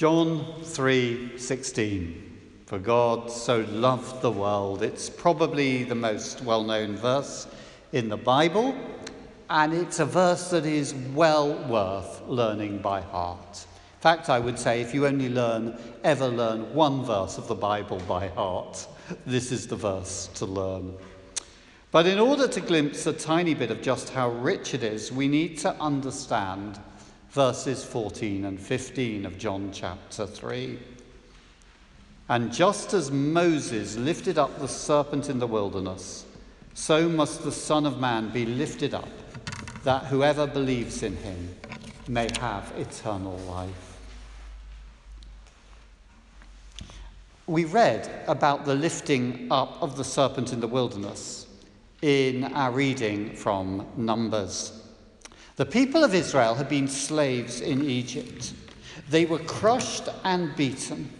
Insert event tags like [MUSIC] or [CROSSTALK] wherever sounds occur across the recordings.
John 3:16 For God so loved the world. It's probably the most well-known verse in the Bible, and it's a verse that is well worth learning by heart. In fact, I would say if you only learn ever learn one verse of the Bible by heart, this is the verse to learn. But in order to glimpse a tiny bit of just how rich it is, we need to understand verses 14 and 15 of John chapter 3. And just as Moses lifted up the serpent in the wilderness, so must the Son of Man be lifted up, that whoever believes in him may have eternal life. We read about the lifting up of the serpent in the wilderness in our reading from Numbers. The people of Israel had been slaves in Egypt. They were crushed and beaten.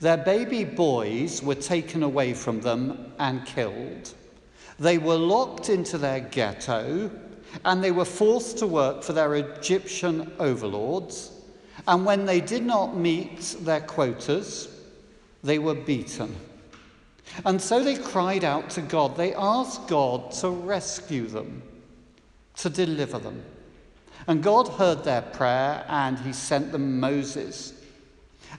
Their baby boys were taken away from them and killed. They were locked into their ghetto and they were forced to work for their Egyptian overlords. And when they did not meet their quotas, they were beaten. And so they cried out to God. They asked God to rescue them, to deliver them. And God heard their prayer and he sent them Moses.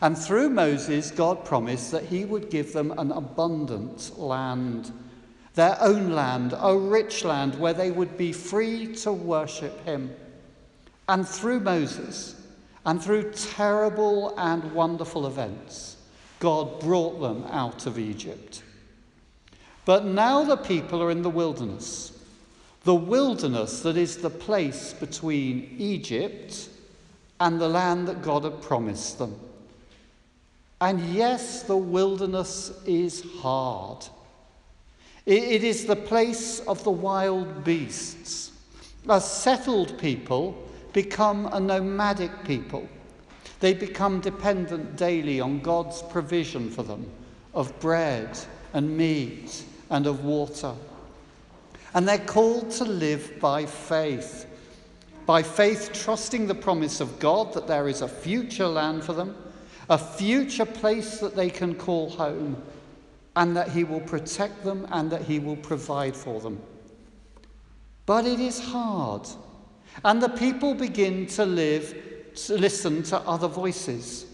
And through Moses, God promised that he would give them an abundant land, their own land, a rich land where they would be free to worship him. And through Moses, and through terrible and wonderful events, God brought them out of Egypt. But now the people are in the wilderness the wilderness that is the place between Egypt and the land that God had promised them. And yes, the wilderness is hard. It is the place of the wild beasts. A settled people become a nomadic people. They become dependent daily on God's provision for them of bread and meat and of water. And they're called to live by faith. By faith, trusting the promise of God that there is a future land for them, a future place that they can call home, and that He will protect them and that He will provide for them. But it is hard. And the people begin to live, to listen to other voices,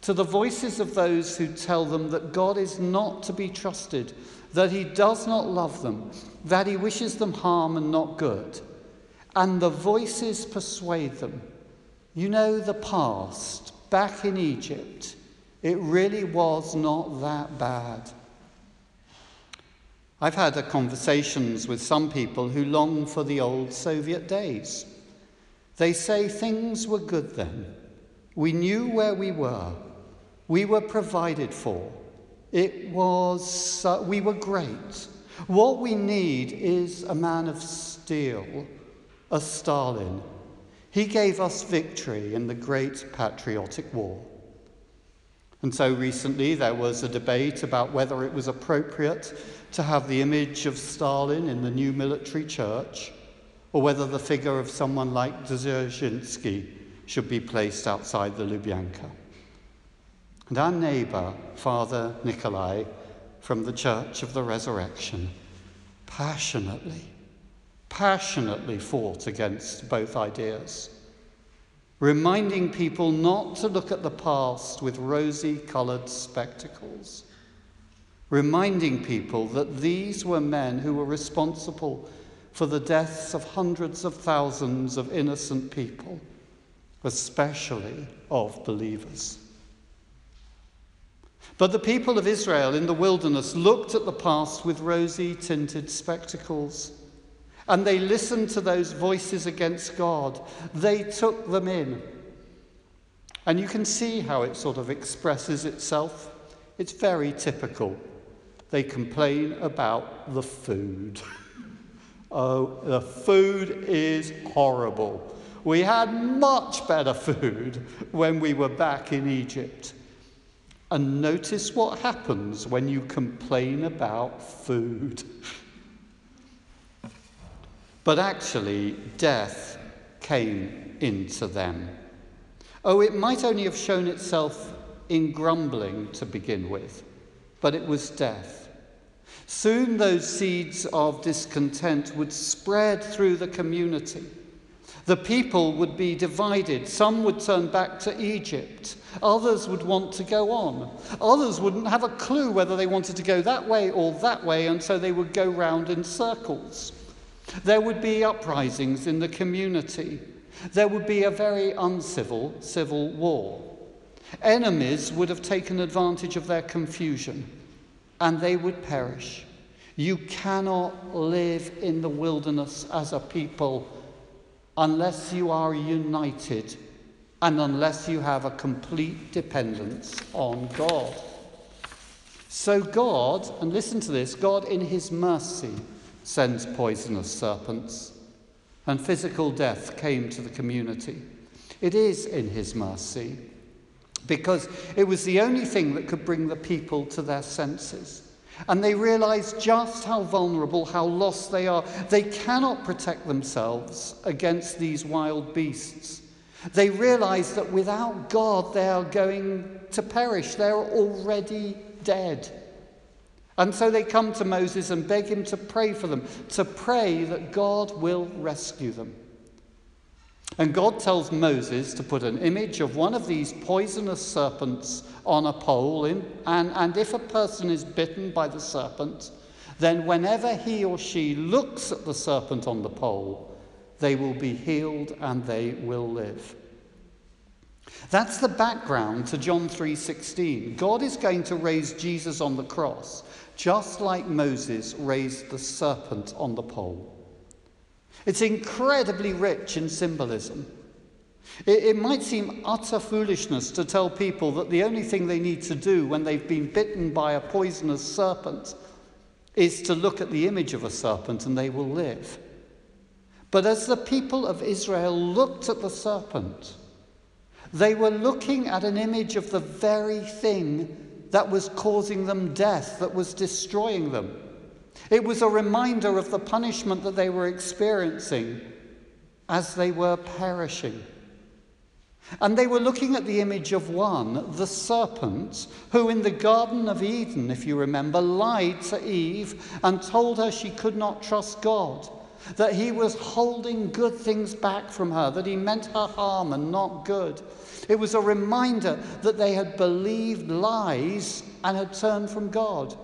to the voices of those who tell them that God is not to be trusted, that he does not love them, that he wishes them harm and not good. And the voices persuade them. You know, the past, back in Egypt, it really was not that bad. I've had conversations with some people who long for the old Soviet days. They say things were good then. We knew where we were. We were provided for. It was, uh, we were great. What we need is a man of steel, a Stalin. He gave us victory in the great patriotic war. And so recently there was a debate about whether it was appropriate to have the image of Stalin in the new military church or whether the figure of someone like Dzerzhinsky should be placed outside the Lubyanka. And our neighbour, Father Nikolai, from the Church of the Resurrection, passionately, passionately fought against both ideas, reminding people not to look at the past with rosy coloured spectacles, reminding people that these were men who were responsible for the deaths of hundreds of thousands of innocent people, especially of believers. But the people of Israel in the wilderness looked at the past with rosy tinted spectacles. And they listened to those voices against God. They took them in. And you can see how it sort of expresses itself. It's very typical. They complain about the food. [LAUGHS] oh, the food is horrible. We had much better food when we were back in Egypt. And notice what happens when you complain about food. but actually, death came into them. Oh, it might only have shown itself in grumbling to begin with, but it was death. Soon those seeds of discontent would spread through the community. The people would be divided. Some would turn back to Egypt. Others would want to go on. Others wouldn't have a clue whether they wanted to go that way or that way, and so they would go round in circles. There would be uprisings in the community. There would be a very uncivil civil war. Enemies would have taken advantage of their confusion, and they would perish. You cannot live in the wilderness as a people unless you are united and unless you have a complete dependence on God. So, God, and listen to this God, in His mercy, sends poisonous serpents, and physical death came to the community. It is in His mercy, because it was the only thing that could bring the people to their senses. And they realize just how vulnerable, how lost they are. They cannot protect themselves against these wild beasts. They realize that without God, they are going to perish. They're already dead. And so they come to Moses and beg him to pray for them, to pray that God will rescue them. And God tells Moses to put an image of one of these poisonous serpents on a pole, in, and, and if a person is bitten by the serpent, then whenever he or she looks at the serpent on the pole, they will be healed and they will live. That's the background to John 3:16. God is going to raise Jesus on the cross, just like Moses raised the serpent on the pole. It's incredibly rich in symbolism. It, it, might seem utter foolishness to tell people that the only thing they need to do when they've been bitten by a poisonous serpent is to look at the image of a serpent and they will live. But as the people of Israel looked at the serpent, they were looking at an image of the very thing that was causing them death, that was destroying them. It was a reminder of the punishment that they were experiencing as they were perishing. And they were looking at the image of one, the serpent, who in the Garden of Eden, if you remember, lied to Eve and told her she could not trust God, that he was holding good things back from her, that he meant her harm and not good. It was a reminder that they had believed lies and had turned from God.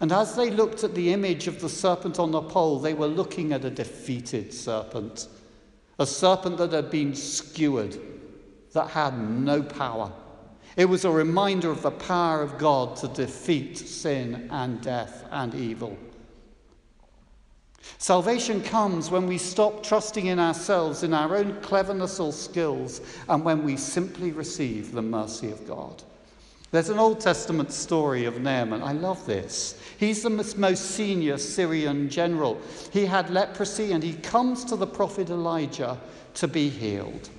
And as they looked at the image of the serpent on the pole, they were looking at a defeated serpent, a serpent that had been skewered, that had no power. It was a reminder of the power of God to defeat sin and death and evil. Salvation comes when we stop trusting in ourselves, in our own cleverness or skills, and when we simply receive the mercy of God. There's an Old Testament story of Naaman. I love this. He's the most senior Syrian general. He had leprosy and he comes to the prophet Elijah to be healed.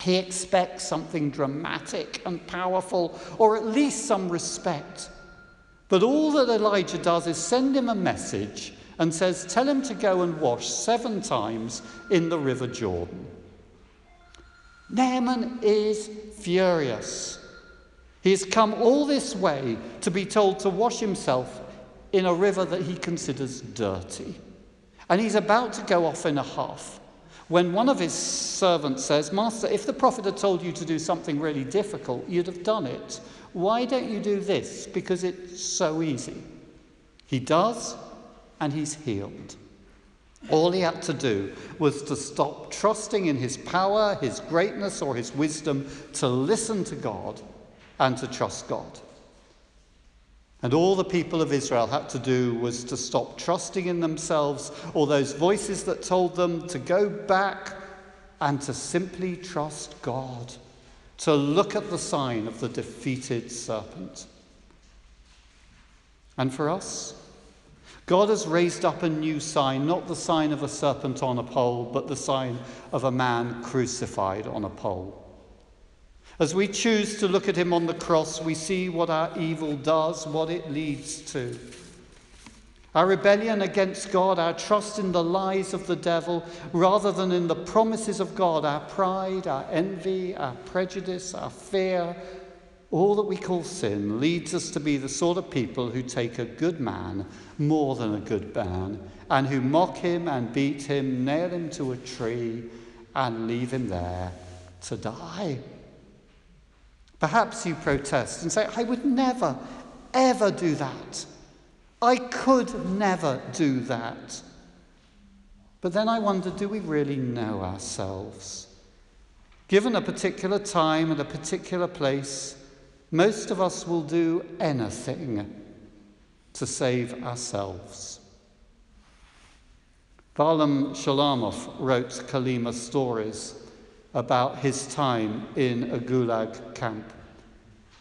He expects something dramatic and powerful, or at least some respect. But all that Elijah does is send him a message and says, Tell him to go and wash seven times in the river Jordan. Naaman is furious. He's come all this way to be told to wash himself in a river that he considers dirty. And he's about to go off in a huff when one of his servants says, Master, if the prophet had told you to do something really difficult, you'd have done it. Why don't you do this? Because it's so easy. He does, and he's healed. All he had to do was to stop trusting in his power, his greatness, or his wisdom, to listen to God and to trust God. And all the people of Israel had to do was to stop trusting in themselves or those voices that told them to go back and to simply trust God, to look at the sign of the defeated serpent. And for us, God has raised up a new sign, not the sign of a serpent on a pole, but the sign of a man crucified on a pole. As we choose to look at him on the cross, we see what our evil does, what it leads to. Our rebellion against God, our trust in the lies of the devil rather than in the promises of God, our pride, our envy, our prejudice, our fear, all that we call sin leads us to be the sort of people who take a good man more than a good man and who mock him and beat him, nail him to a tree, and leave him there to die. Perhaps you protest and say, I would never, ever do that. I could never do that. But then I wonder do we really know ourselves? Given a particular time and a particular place, most of us will do anything to save ourselves. Varlam Shalamov wrote Kolyma stories about his time in a gulag camp.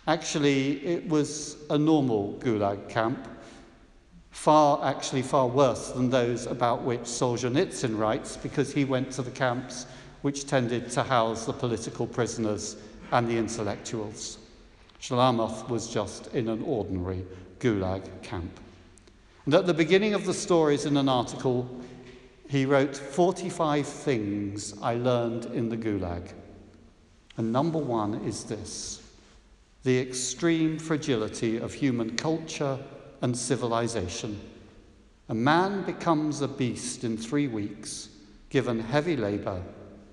Actually, it was a normal gulag camp, far, actually, far worse than those about which Solzhenitsyn writes, because he went to the camps which tended to house the political prisoners and the intellectuals. Shalamov was just in an ordinary gulag camp. And at the beginning of the stories in an article, he wrote 45 things I learned in the gulag. And number one is this the extreme fragility of human culture and civilization. A man becomes a beast in three weeks, given heavy labor,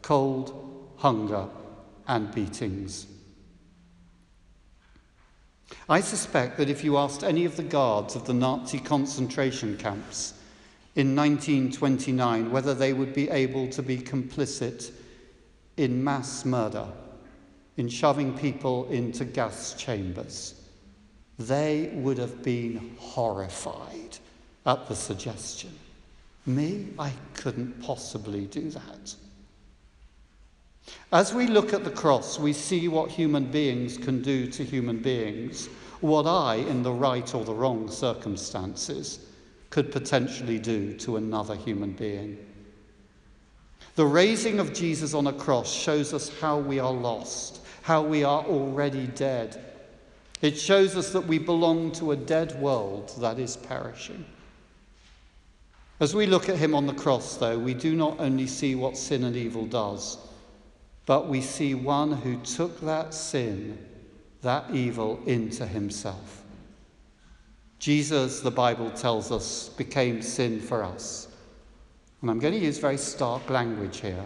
cold, hunger, and beatings. I suspect that if you asked any of the guards of the Nazi concentration camps in 1929 whether they would be able to be complicit in mass murder, in shoving people into gas chambers, they would have been horrified at the suggestion. Me, I couldn't possibly do that. As we look at the cross, we see what human beings can do to human beings, what I, in the right or the wrong circumstances, could potentially do to another human being. The raising of Jesus on a cross shows us how we are lost, how we are already dead. It shows us that we belong to a dead world that is perishing. As we look at him on the cross, though, we do not only see what sin and evil does but we see one who took that sin, that evil, into himself. Jesus, the Bible tells us, became sin for us. And I'm going to use very stark language here.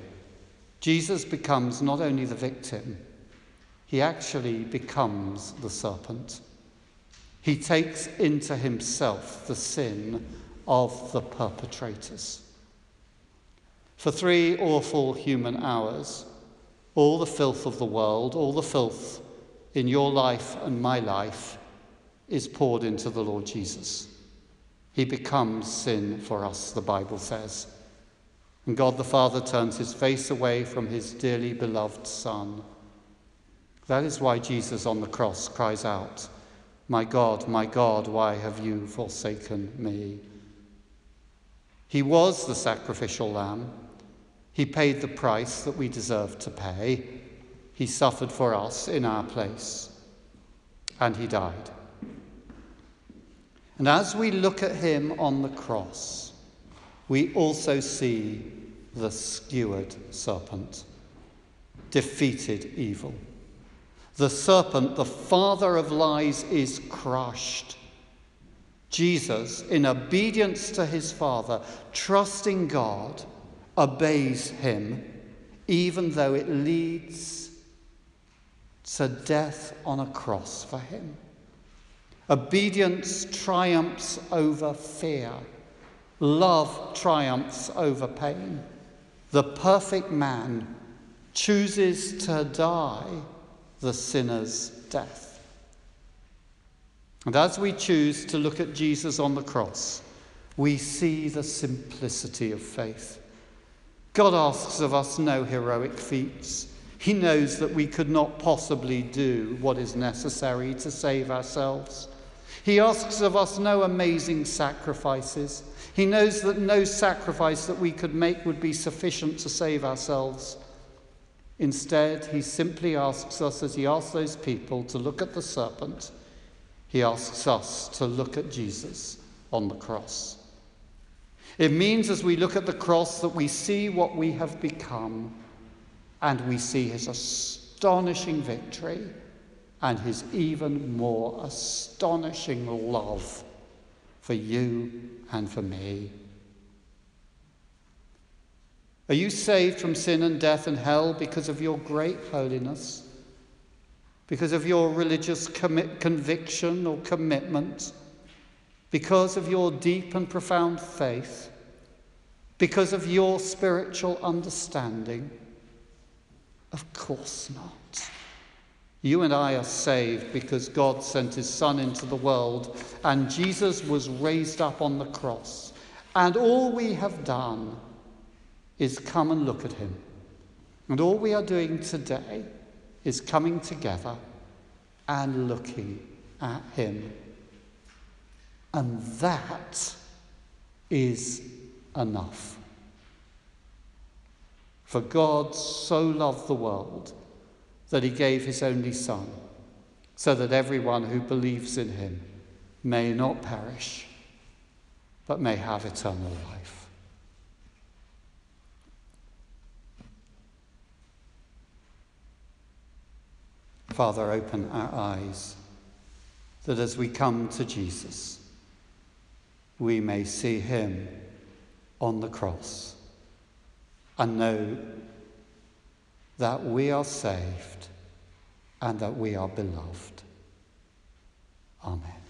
Jesus becomes not only the victim, he actually becomes the serpent. He takes into himself the sin of the perpetrators. For three awful human hours, all the filth of the world, all the filth in your life and my life is poured into the Lord Jesus. He becomes sin for us, the Bible says. And God the Father turns his face away from his dearly beloved Son. That is why Jesus on the cross cries out, My God, my God, why have you forsaken me? He was the sacrificial lamb. He paid the price that we deserved to pay. He suffered for us in our place. And he died. And as we look at him on the cross, we also see the skewered serpent, defeated evil. The serpent, the father of lies, is crushed. Jesus, in obedience to his Father, trusting God, obeys him, even though it leads to death on a cross for him. Obedience triumphs over fear. Love triumphs over pain. The perfect man chooses to die the sinner's death. And as we choose to look at Jesus on the cross, we see the simplicity of faith. God asks of us no heroic feats. He knows that we could not possibly do what is necessary to save ourselves. He asks of us no amazing sacrifices. He knows that no sacrifice that we could make would be sufficient to save ourselves. Instead, he simply asks us, as he asked those people, to look at the serpent. He asks us to look at Jesus on the cross. It means as we look at the cross that we see what we have become and we see his astonishing victory and his even more astonishing love for you and for me. Are you saved from sin and death and hell because of your great holiness? Because of your religious commit, conviction or commitment? Because of your deep and profound faith? Because of your spiritual understanding? Of course not. You and I are saved because God sent his Son into the world and Jesus was raised up on the cross. And all we have done is come and look at him. And all we are doing today is coming together and looking at him. And that is enough. For God so loved the world that he gave his only Son, so that everyone who believes in him may not perish, but may have eternal life. Father, open our eyes that as we come to Jesus, we may see him on the cross and know that we are saved and that we are beloved. Amen.